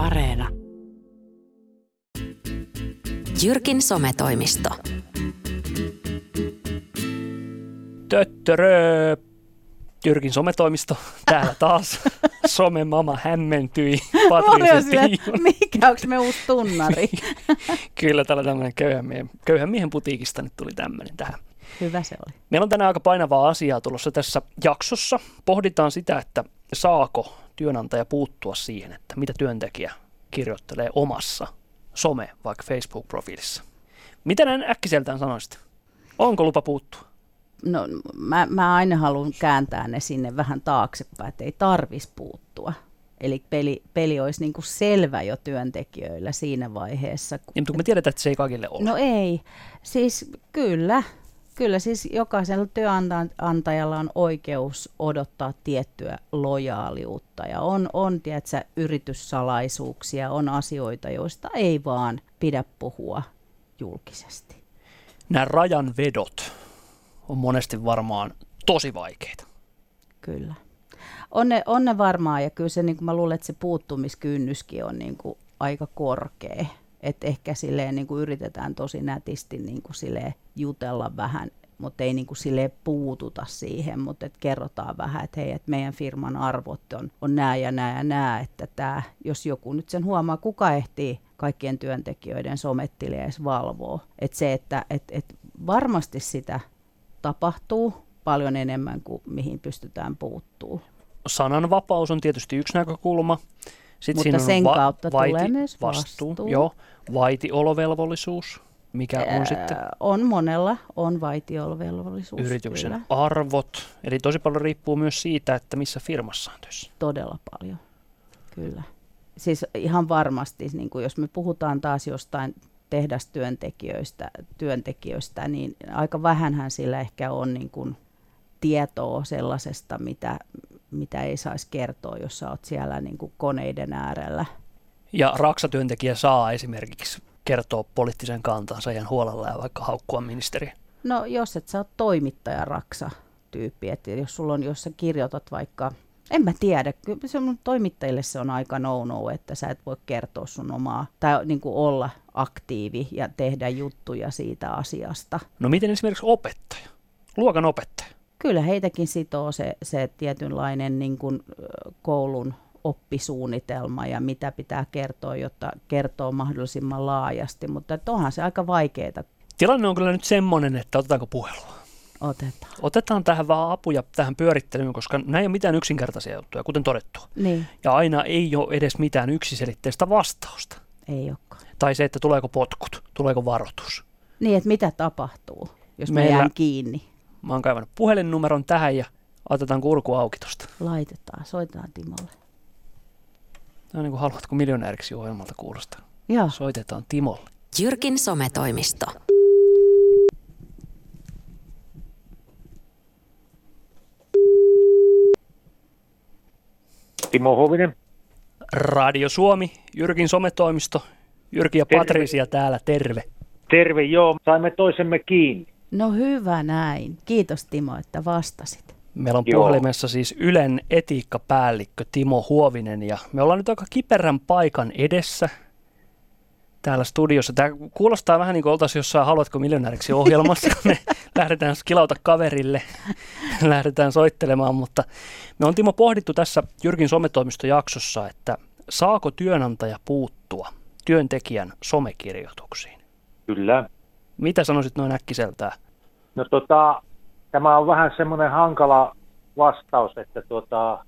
Areena. Jyrkin sometoimisto. Töttörö! Jyrkin sometoimisto täällä taas. Somemama hämmentyi Patriisen Tiion. mikä, onko me uusi tunnari? Kyllä, täällä tämmöinen köyhän miehen, köyhän miehen putiikista nyt tuli tämmöinen tähän. Hyvä se oli. Meillä on tänään aika painavaa asiaa tulossa tässä jaksossa. Pohditaan sitä, että saako työnantaja puuttua siihen, että mitä työntekijä kirjoittelee omassa some, vaikka Facebook-profiilissa. Mitä näin äkkiseltään sanoisit? Onko lupa puuttua? No mä, mä aina haluan kääntää ne sinne vähän taaksepäin, että ei tarvis puuttua. Eli peli, peli olisi niin kuin selvä jo työntekijöillä siinä vaiheessa. Kun, niin, mutta kun me tiedetään, että se ei kaikille ole. No ei. Siis kyllä, Kyllä siis jokaisella työnantajalla on oikeus odottaa tiettyä lojaaliutta ja on, on tiedätkö, yrityssalaisuuksia, on asioita, joista ei vaan pidä puhua julkisesti. Nämä rajanvedot on monesti varmaan tosi vaikeita. Kyllä. On ne, on ne varmaan ja kyllä se, niin kuin mä luulen, että se puuttumiskynnyskin on niin kuin aika korkea että ehkä silleen niin kuin yritetään tosi nätisti niin kuin silleen jutella vähän, mutta ei niin kuin silleen puututa siihen, mutta että kerrotaan vähän, että hei, että meidän firman arvot on, on nämä ja nämä ja nämä, että tämä, jos joku nyt sen huomaa, kuka ehtii kaikkien työntekijöiden somettille edes valvoo. Että se, että et, et varmasti sitä tapahtuu paljon enemmän kuin mihin pystytään puuttuu. Sananvapaus on tietysti yksi näkökulma. Sitten Mutta sen va- kautta vaiti, tulee myös vastuu. vastuu. Joo, vaitiolovelvollisuus, mikä on sitten? On monella, on vaitiolovelvollisuus. Yrityksen kyllä. arvot, eli tosi paljon riippuu myös siitä, että missä firmassa on töissä. Todella paljon, kyllä. Siis ihan varmasti, niin kuin jos me puhutaan taas jostain tehdastyöntekijöistä, työntekijöistä, niin aika vähänhän sillä ehkä on niin kuin tietoa sellaisesta, mitä, mitä ei saisi kertoa, jos sä oot siellä niin kuin koneiden äärellä. Ja raksatyöntekijä saa esimerkiksi kertoa poliittisen kantansa ihan huolella ja vaikka haukkua ministeri. No jos et sä oot toimittaja raksa tyyppi, että jos sulla on, jos sä kirjoitat vaikka, en mä tiedä, kyllä se on, toimittajille se on aika no-no, että sä et voi kertoa sun omaa, tai niin kuin olla aktiivi ja tehdä juttuja siitä asiasta. No miten esimerkiksi opettaja, luokan opettaja? kyllä heitäkin sitoo se, se tietynlainen niin kuin koulun oppisuunnitelma ja mitä pitää kertoa, jotta kertoo mahdollisimman laajasti, mutta onhan se aika vaikeaa. Tilanne on kyllä nyt semmoinen, että otetaanko puhelua? Otetaan. Otetaan tähän vähän apuja tähän pyörittelyyn, koska näin ei ole mitään yksinkertaisia juttuja, kuten todettu. Niin. Ja aina ei ole edes mitään yksiselitteistä vastausta. Ei olekaan. Tai se, että tuleeko potkut, tuleeko varoitus. Niin, että mitä tapahtuu, jos Meillä, me jään kiinni. Mä oon kaivannut puhelinnumeron tähän ja otetaan kurku auki tosta. Laitetaan, soitetaan Timolle. Tämä on niin kuin haluatko miljonääriksi ohjelmalta kuulostaa. Joo. Soitetaan Timolle. Jyrkin sometoimisto. Timo Hovinen. Radio Suomi, Jyrkin sometoimisto. Jyrki ja terve. Patricia täällä, terve. Terve, joo. Saimme toisemme kiinni. No hyvä näin. Kiitos Timo, että vastasit. Meillä on Joo. puhelimessa siis Ylen etiikkapäällikkö Timo Huovinen ja me ollaan nyt aika kiperän paikan edessä täällä studiossa. Tämä kuulostaa vähän niin kuin oltaisiin jossain Haluatko miljonääriksi ohjelmassa, kun me lähdetään kilauta kaverille, lähdetään soittelemaan, mutta me on Timo pohdittu tässä Jyrkin sometoimistojaksossa, että saako työnantaja puuttua työntekijän somekirjoituksiin? Kyllä. Mitä sanoisit noin äkkiseltään? No tota, tämä on vähän semmoinen hankala vastaus, että tota,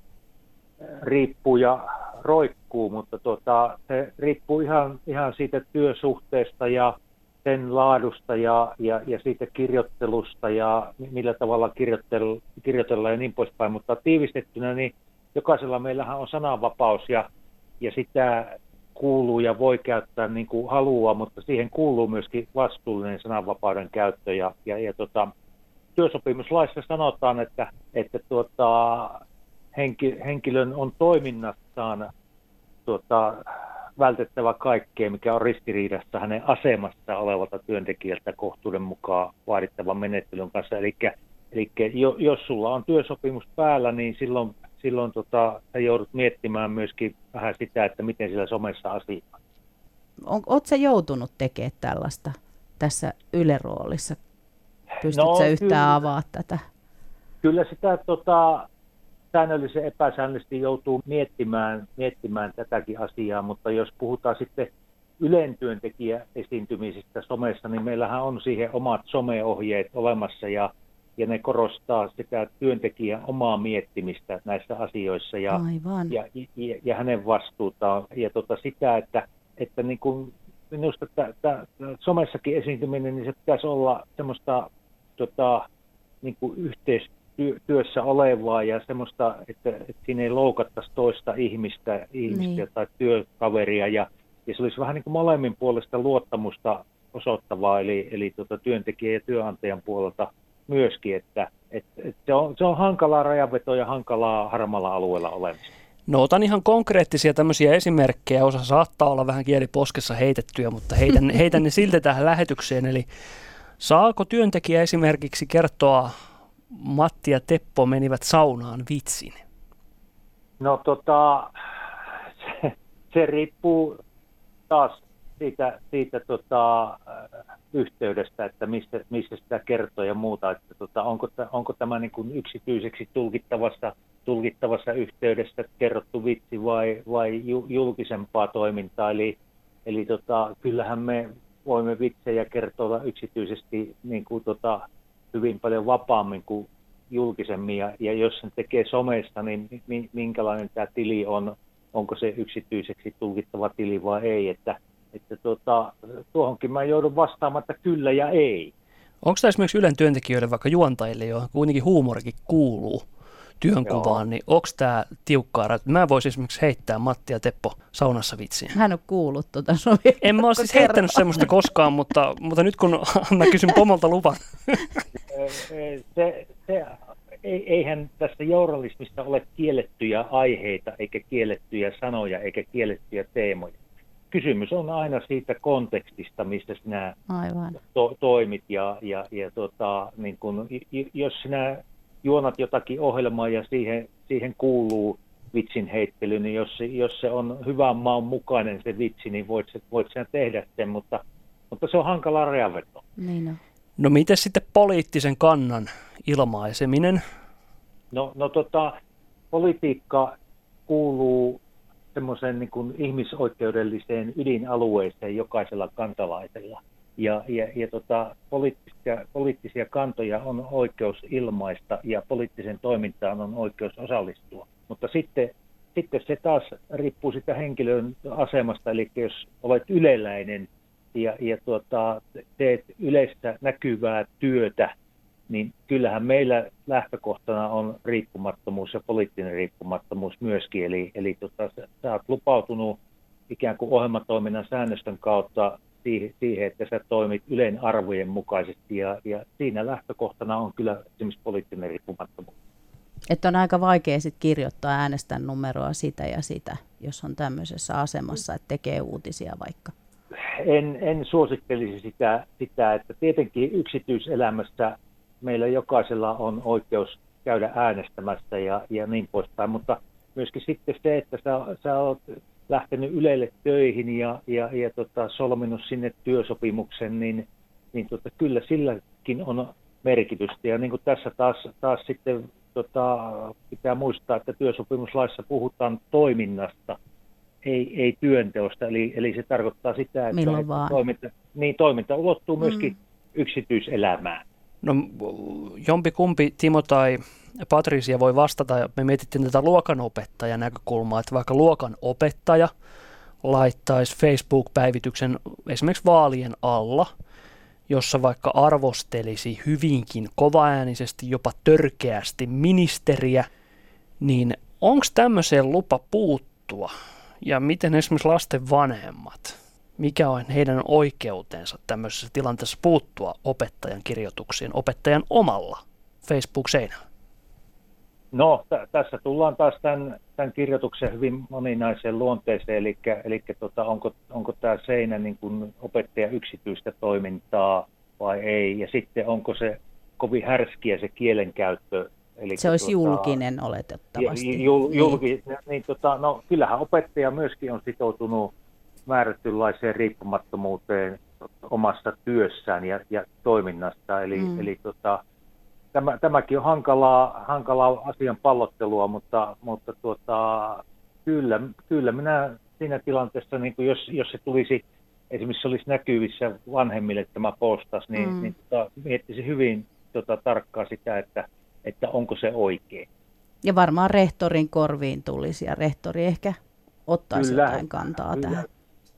riippuu ja roikkuu, mutta tota, se riippuu ihan, ihan siitä työsuhteesta ja sen laadusta ja, ja, ja siitä kirjoittelusta ja millä tavalla kirjoitel, kirjoitellaan ja niin poispäin. Mutta tiivistettynä, niin jokaisella meillähän on sananvapaus ja, ja sitä kuuluu ja voi käyttää niin kuin haluaa, mutta siihen kuuluu myöskin vastuullinen sananvapauden käyttö. Ja, ja, ja tota, työsopimuslaissa sanotaan, että, että tuota, henki, henkilön on toiminnassaan tuota, vältettävä kaikkea, mikä on ristiriidassa hänen asemassa olevalta työntekijältä kohtuuden mukaan vaadittavan menettelyn kanssa. Eli, eli jos sulla on työsopimus päällä, niin silloin silloin tota, sä joudut miettimään myöskin vähän sitä, että miten sillä somessa asioidaan. Oletko joutunut tekemään tällaista tässä yleroolissa? Pystytkö no, yhtään kyllä, avaa tätä? Kyllä sitä tota, säännöllisen epäsäännöllisesti joutuu miettimään, miettimään tätäkin asiaa, mutta jos puhutaan sitten Ylen työntekijä esiintymisistä somessa, niin meillähän on siihen omat someohjeet olemassa ja, ja ne korostaa sitä työntekijän omaa miettimistä näissä asioissa ja, Aivan. ja, ja, ja hänen vastuutaan ja tota sitä, että, että niin kuin minusta t- t- somessakin esiintyminen, niin se pitäisi olla semmoista tota, niin kuin yhteistyössä olevaa ja semmoista, että, että siinä ei loukattaisi toista ihmistä, ihmistä Niin. tai työkaveria ja, ja se olisi vähän niin kuin molemmin puolesta luottamusta osoittavaa, eli, eli tuota, työntekijän ja työnantajan puolelta myöskin, että et, et se, on, se on hankalaa rajanvetoa ja hankalaa harmalla alueella olemista. No otan ihan konkreettisia tämmöisiä esimerkkejä. Osa saattaa olla vähän kieliposkessa heitettyjä, mutta heitän, heitän ne silti tähän lähetykseen. Eli saako työntekijä esimerkiksi kertoa Matti ja Teppo menivät saunaan vitsin? No tota, se, se riippuu taas siitä, siitä tota, yhteydestä, että missä, missä sitä kertoo ja muuta, että tota, onko, onko tämä niin kuin yksityiseksi tulkittavassa, tulkittavassa yhteydessä kerrottu vitsi vai, vai ju, julkisempaa toimintaa, eli, eli tota, kyllähän me voimme vitsejä kertoa yksityisesti niin kuin tota, hyvin paljon vapaammin kuin julkisemmin, ja, ja jos sen tekee somesta, niin mi- minkälainen tämä tili on, onko se yksityiseksi tulkittava tili vai ei, että, että tota, tuohonkin mä joudun vastaamaan, että kyllä ja ei. Onko tämä esimerkiksi Ylen työntekijöille, vaikka juontajille, jo kuitenkin huumorikin kuuluu työnkuvaan, Joo. niin onko tämä tiukkaa? Mä voisin esimerkiksi heittää Matti ja Teppo saunassa vitsiä. Mä en ole kuullut tuota Sovi. En mä ole siis heittänyt semmoista koskaan, mutta, mutta nyt kun mä kysyn pomolta luvan. Se, se, ei- eihän tässä journalismissa ole kiellettyjä aiheita, eikä kiellettyjä sanoja, eikä kiellettyjä teemoja. Kysymys on aina siitä kontekstista, missä sinä Aivan. to, toimit ja, ja, ja tota, niin kun, jos sinä juonat jotakin ohjelmaa ja siihen, siihen kuuluu vitsin heittely, niin jos, se- jos se on hyvän maun mukainen se vitsi, niin voit, voit sinä tehdä sen, mutta, mutta se on hankala rajanveto. Niin on. No miten sitten poliittisen kannan ilmaiseminen? No, no tota, politiikka kuuluu semmoiseen niin kuin ihmisoikeudelliseen ydinalueeseen jokaisella kansalaisella. Ja, ja, ja tota, poliittisia, poliittisia kantoja on oikeus ilmaista ja poliittisen toimintaan on oikeus osallistua. Mutta sitten, sitten se taas riippuu sitä henkilön asemasta, eli jos olet yleläinen ja, ja tuota, teet yleistä näkyvää työtä, niin kyllähän meillä lähtökohtana on riippumattomuus ja poliittinen riippumattomuus myöskin. Eli, eli tota, sä oot lupautunut ikään kuin ohjelmatoiminnan säännöstön kautta siihen, siihen että sä toimit Ylen arvojen mukaisesti ja, ja siinä lähtökohtana on kyllä esimerkiksi poliittinen riippumattomuus. Että on aika vaikea sit kirjoittaa äänestän numeroa sitä ja sitä, jos on tämmöisessä asemassa, että tekee uutisia vaikka. En, en suosittelisi sitä, sitä, että tietenkin yksityiselämässä meillä jokaisella on oikeus käydä äänestämässä ja, ja niin poispäin, mutta myöskin sitten se, että sä, sä oot lähtenyt Ylelle töihin ja, ja, ja tota, solminut sinne työsopimuksen, niin, niin tota, kyllä silläkin on merkitystä. Ja niin kuin tässä taas, taas sitten tota, pitää muistaa, että työsopimuslaissa puhutaan toiminnasta, ei, ei työnteosta. Eli, eli se tarkoittaa sitä, että, toiminta, niin, toiminta ulottuu myöskin mm. yksityiselämään. No jompi kumpi, Timo tai Patricia voi vastata. Me mietittiin tätä luokanopettajan näkökulmaa, että vaikka luokan opettaja laittaisi Facebook-päivityksen esimerkiksi vaalien alla, jossa vaikka arvostelisi hyvinkin kovaäänisesti, jopa törkeästi ministeriä, niin onko tämmöiseen lupa puuttua? Ja miten esimerkiksi lasten vanhemmat, mikä on heidän oikeutensa tämmöisessä tilanteessa puuttua opettajan kirjoituksiin opettajan omalla Facebook-seinällä? No, t- tässä tullaan taas tämän, tämän kirjoituksen hyvin moninaiseen luonteeseen, eli, eli tota, onko, onko tämä seinä niin kuin opettaja yksityistä toimintaa vai ei, ja sitten onko se kovin härskiä se kielenkäyttö Eli se olisi tuota, julkinen oletettavasti. Jul, julki, niin. niin tota, no, kyllähän opettaja myöskin on sitoutunut määrätynlaiseen riippumattomuuteen omassa työssään ja, ja toiminnasta. Eli, mm. eli tota, tämä, tämäkin on hankalaa, hankalaa asian pallottelua, mutta, mutta tuota, kyllä, kyllä minä siinä tilanteessa, niin kuin jos, jos se tulisi, esimerkiksi olisi näkyvissä vanhemmille tämä postas, niin, mm. niin tota, miettisi hyvin tota, tarkkaan sitä, että, että onko se oikein. Ja varmaan rehtorin korviin tulisi, ja rehtori ehkä ottaisi kyllä, jotain kantaa kyllä. tähän.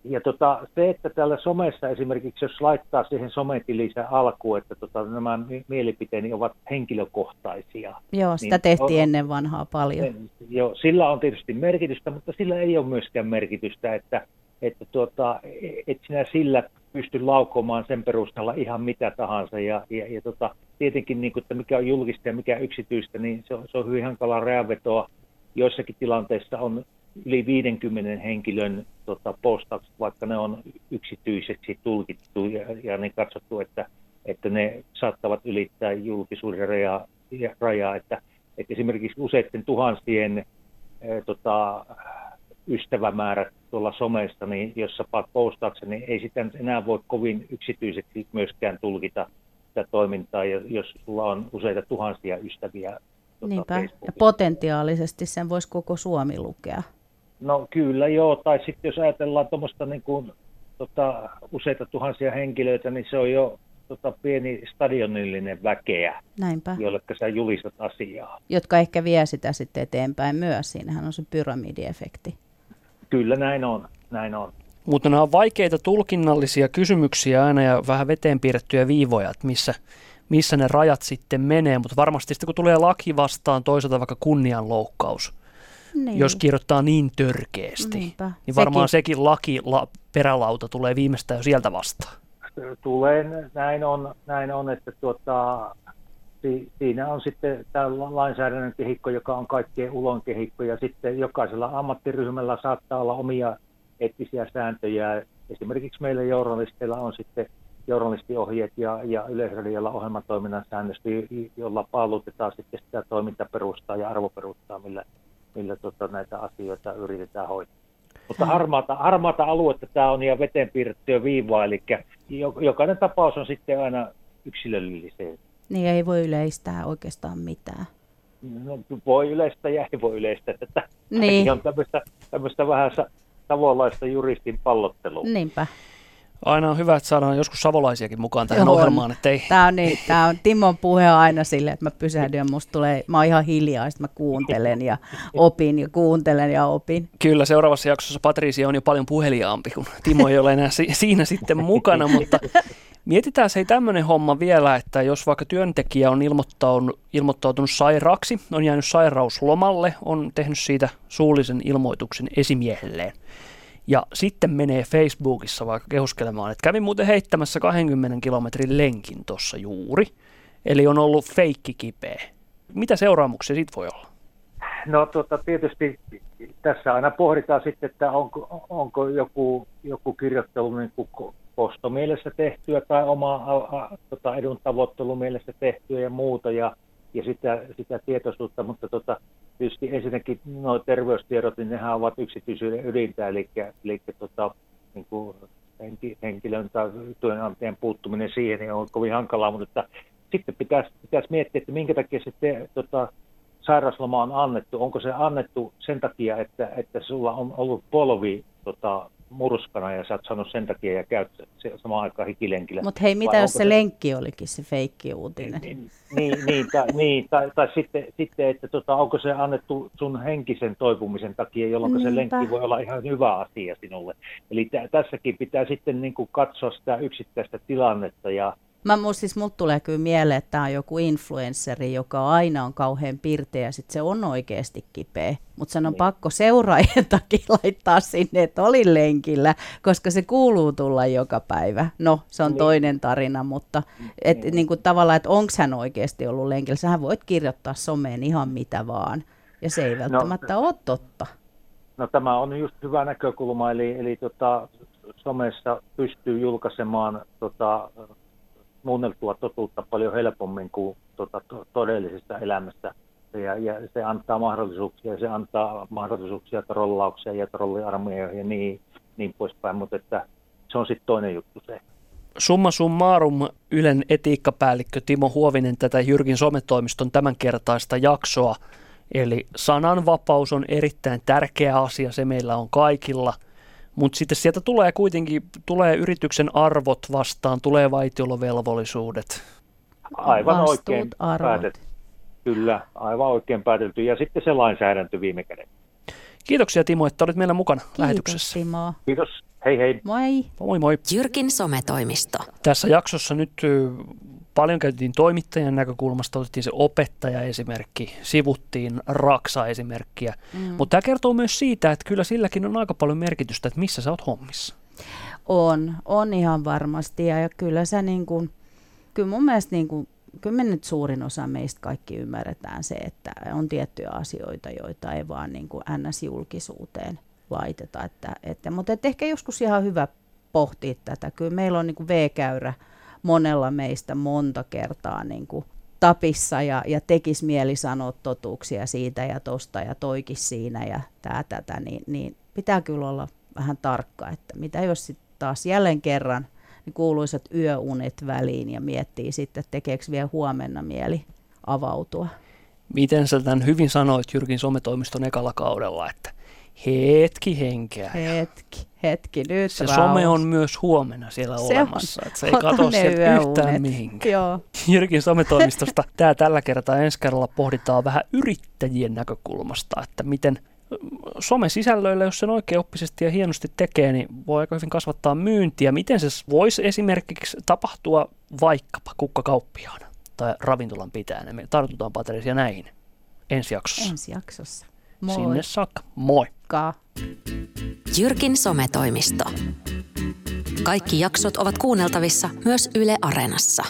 Ja tota, se, että täällä somessa esimerkiksi, jos laittaa siihen sometilinsä alkuun, että tota, nämä mielipiteeni ovat henkilökohtaisia. Joo, sitä niin tehtiin on, ennen vanhaa paljon. Niin, joo, sillä on tietysti merkitystä, mutta sillä ei ole myöskään merkitystä, että, että tuota, et sinä sillä pysty laukomaan sen perusteella ihan mitä tahansa. Ja, ja, ja tota, tietenkin, niin kuin, että mikä on julkista ja mikä yksityistä, niin se on, se on hyvin hankalaa reavetoa. Joissakin tilanteissa on yli 50 henkilön tota, postaukset, vaikka ne on yksityiseksi tulkittu ja, ja niin katsottu, että, että ne saattavat ylittää julkisuuden rajaa, rajaa että, että esimerkiksi useiden tuhansien e, tota, ystävämäärät tuolla somessa, niin jos sä paat postauksen, niin ei sitä enää voi kovin yksityiseksi myöskään tulkita sitä toimintaa, jos sulla on useita tuhansia ystäviä. Tuota, Niinpä, ja potentiaalisesti sen voisi koko Suomi lukea. No kyllä joo, tai sitten jos ajatellaan tuommoista niin kuin, tota, useita tuhansia henkilöitä, niin se on jo tota, pieni stadionillinen väkeä, Näinpä. jolle sä julistat asiaa. Jotka ehkä vie sitä sitten eteenpäin myös, siinähän on se pyramidiefekti. Kyllä näin on, näin on. Mutta nämä on vaikeita tulkinnallisia kysymyksiä aina ja vähän veteen piirrettyjä viivoja, että missä, missä ne rajat sitten menee, mutta varmasti sitten kun tulee laki vastaan toisaalta vaikka kunnianloukkaus, niin. jos kirjoittaa niin törkeästi, Niinpä. niin varmaan sekin, sekin laki, la, perälauta tulee viimeistään jo sieltä vastaan. Tulee, näin on, näin on että tuota, si, siinä on sitten tämä lainsäädännön kehikko, joka on kaikkien ulon kehikko, ja sitten jokaisella ammattiryhmällä saattaa olla omia eettisiä sääntöjä. Esimerkiksi meillä journalisteilla on sitten journalistiohjeet ja, ja Yleisradiolla ohjelmatoiminnan säännöstö, jolla paalutetaan sitten sitä toimintaperustaa ja arvoperustaa, millä millä tota, näitä asioita yritetään hoitaa. Mutta harmaata, harmaata aluetta tämä on ja veteen piirrettyä viivaa, eli jokainen tapaus on sitten aina yksilöllinen. Niin ei voi yleistää oikeastaan mitään. No, voi yleistää ja ei voi yleistää. Että niin. on tämmöistä, tämmöistä vähän tavoinlaista juristin pallottelua. Niinpä. Aina on hyvä, että saadaan joskus savolaisiakin mukaan tähän Joo, ohjelmaan. Että ei... Tämä, on niin, tämä on Timon puhe aina sille, että mä pysähdyn ja musta tulee, mä oon ihan hiljaa, että mä kuuntelen ja opin ja kuuntelen ja opin. Kyllä, seuraavassa jaksossa Patricia on jo paljon puheliaampi, kun Timo ei ole enää si- siinä sitten mukana, mutta Mietitään se tämmöinen homma vielä, että jos vaikka työntekijä on ilmoittautunut, ilmoittautunut sairaaksi, on jäänyt sairauslomalle, on tehnyt siitä suullisen ilmoituksen esimiehelleen, ja sitten menee Facebookissa vaikka kehuskelemaan, että kävin muuten heittämässä 20 kilometrin lenkin tuossa juuri. Eli on ollut feikki kipeä. Mitä seuraamuksia siitä voi olla? No tota, tietysti tässä aina pohditaan sitten, että onko, onko joku, joku kirjoittelu niin kuin tehtyä tai oma a, tota, edun tavoittelumielessä tehtyä ja muuta ja, ja sitä, sitä tietoisuutta, mutta tota, tietysti ensinnäkin nuo terveystiedot, niin nehän ovat yksityisyyden ydintä, eli, eli tota, niin kuin henkilön tai työnantajan puuttuminen siihen niin on kovin hankalaa, mutta sitten pitäisi, pitäisi miettiä, että minkä takia sitten tota, sairausloma on annettu. Onko se annettu sen takia, että, että sulla on ollut polvi tota, murskana ja sä oot saanut sen takia ja käyt se samaan aikaan hikilenkillä. Mutta hei, mitä Vai jos se, se lenkki olikin se feikki uutinen? Niin, niin, niin, tai, niin tai, tai sitten, sitten, että tota, onko se annettu sun henkisen toipumisen takia, jolloin Niinpä. se lenkki voi olla ihan hyvä asia sinulle. Eli t- tässäkin pitää sitten niin kuin katsoa sitä yksittäistä tilannetta ja Mä mun, siis mut tulee kyllä mieleen, että tämä on joku influenssari, joka aina on kauhean pirteä ja sit se on oikeasti kipeä. Mutta sen on niin. pakko seuraajien takia laittaa sinne, että oli lenkillä, koska se kuuluu tulla joka päivä. No, se on niin. toinen tarina, mutta et, niin. Niin kuin tavallaan, että onko hän oikeasti ollut lenkillä. Sähän voit kirjoittaa someen ihan mitä vaan, ja se ei no, välttämättä no, ole totta. No tämä on just hyvä näkökulma, eli, eli tota, somessa pystyy julkaisemaan tota, muunneltua totuutta paljon helpommin kuin tota, todellisesta elämästä ja, ja se antaa mahdollisuuksia, se antaa mahdollisuuksia trollaukseen ja trolliarmeijoihin ja niin, niin poispäin, mutta että se on sitten toinen juttu se. Summa summarum Ylen etiikkapäällikkö Timo Huovinen tätä Jyrkin sometoimiston tämänkertaista jaksoa. Eli sananvapaus on erittäin tärkeä asia, se meillä on kaikilla. Mutta sitten sieltä tulee kuitenkin, tulee yrityksen arvot vastaan, tulee vaitiolovelvollisuudet. Aivan Vastuut, oikein arvot. päätetty. Kyllä, aivan oikein päätelty. Ja sitten se lainsäädäntö viime kädessä. Kiitoksia Timo, että olit meillä mukana Kiitos lähetyksessä. Timo. Kiitos, hei hei. Moi. Moi moi. Jyrkin sometoimisto. Tässä jaksossa nyt paljon käytettiin toimittajan näkökulmasta, otettiin se opettaja-esimerkki, sivuttiin Raksa-esimerkkiä. Mm. Mutta tämä kertoo myös siitä, että kyllä silläkin on aika paljon merkitystä, että missä sä oot hommissa. On, on ihan varmasti. Ja, ja kyllä sä niin kuin, kyllä mun mielestä niin kuin, kyllä me nyt suurin osa meistä kaikki ymmärretään se, että on tiettyjä asioita, joita ei vaan niin kuin NS-julkisuuteen laiteta. Että, että, mutta et ehkä joskus ihan hyvä pohtia tätä. Kyllä meillä on niin kuin V-käyrä monella meistä monta kertaa niin kuin tapissa ja, ja tekisi mieli sanoa totuuksia siitä ja tosta ja toikin siinä ja tää tätä, niin, niin pitää kyllä olla vähän tarkka, että mitä jos sitten taas jälleen kerran niin kuuluisat yöunet väliin ja miettii sitten, että tekeekö vielä huomenna mieli avautua. Miten sä tämän hyvin sanoit Jyrkin sometoimiston ekalla kaudella, että hetki henkeä. Hetki, hetki, nyt Se rauha. some on myös huomenna siellä Se on. olemassa, että se ei Ota katso ne sieltä yhtään mihinkään. Joo, Jyrkin sometoimistosta tämä tällä kertaa ensi kerralla pohditaan vähän yrittäjien näkökulmasta, että miten somesisällöillä, jos sen oikein oppisesti ja hienosti tekee, niin voi aika hyvin kasvattaa myyntiä. Miten se voisi esimerkiksi tapahtua vaikkapa kukkakauppiaana tai ravintolan pitäjänä? Me tartutaan Patricia näihin ensi jaksossa. ensi jaksossa. Sinne saakka. Moi! Moikka! Jyrkin sometoimisto. Kaikki jaksot ovat kuunneltavissa myös Yle Areenassa.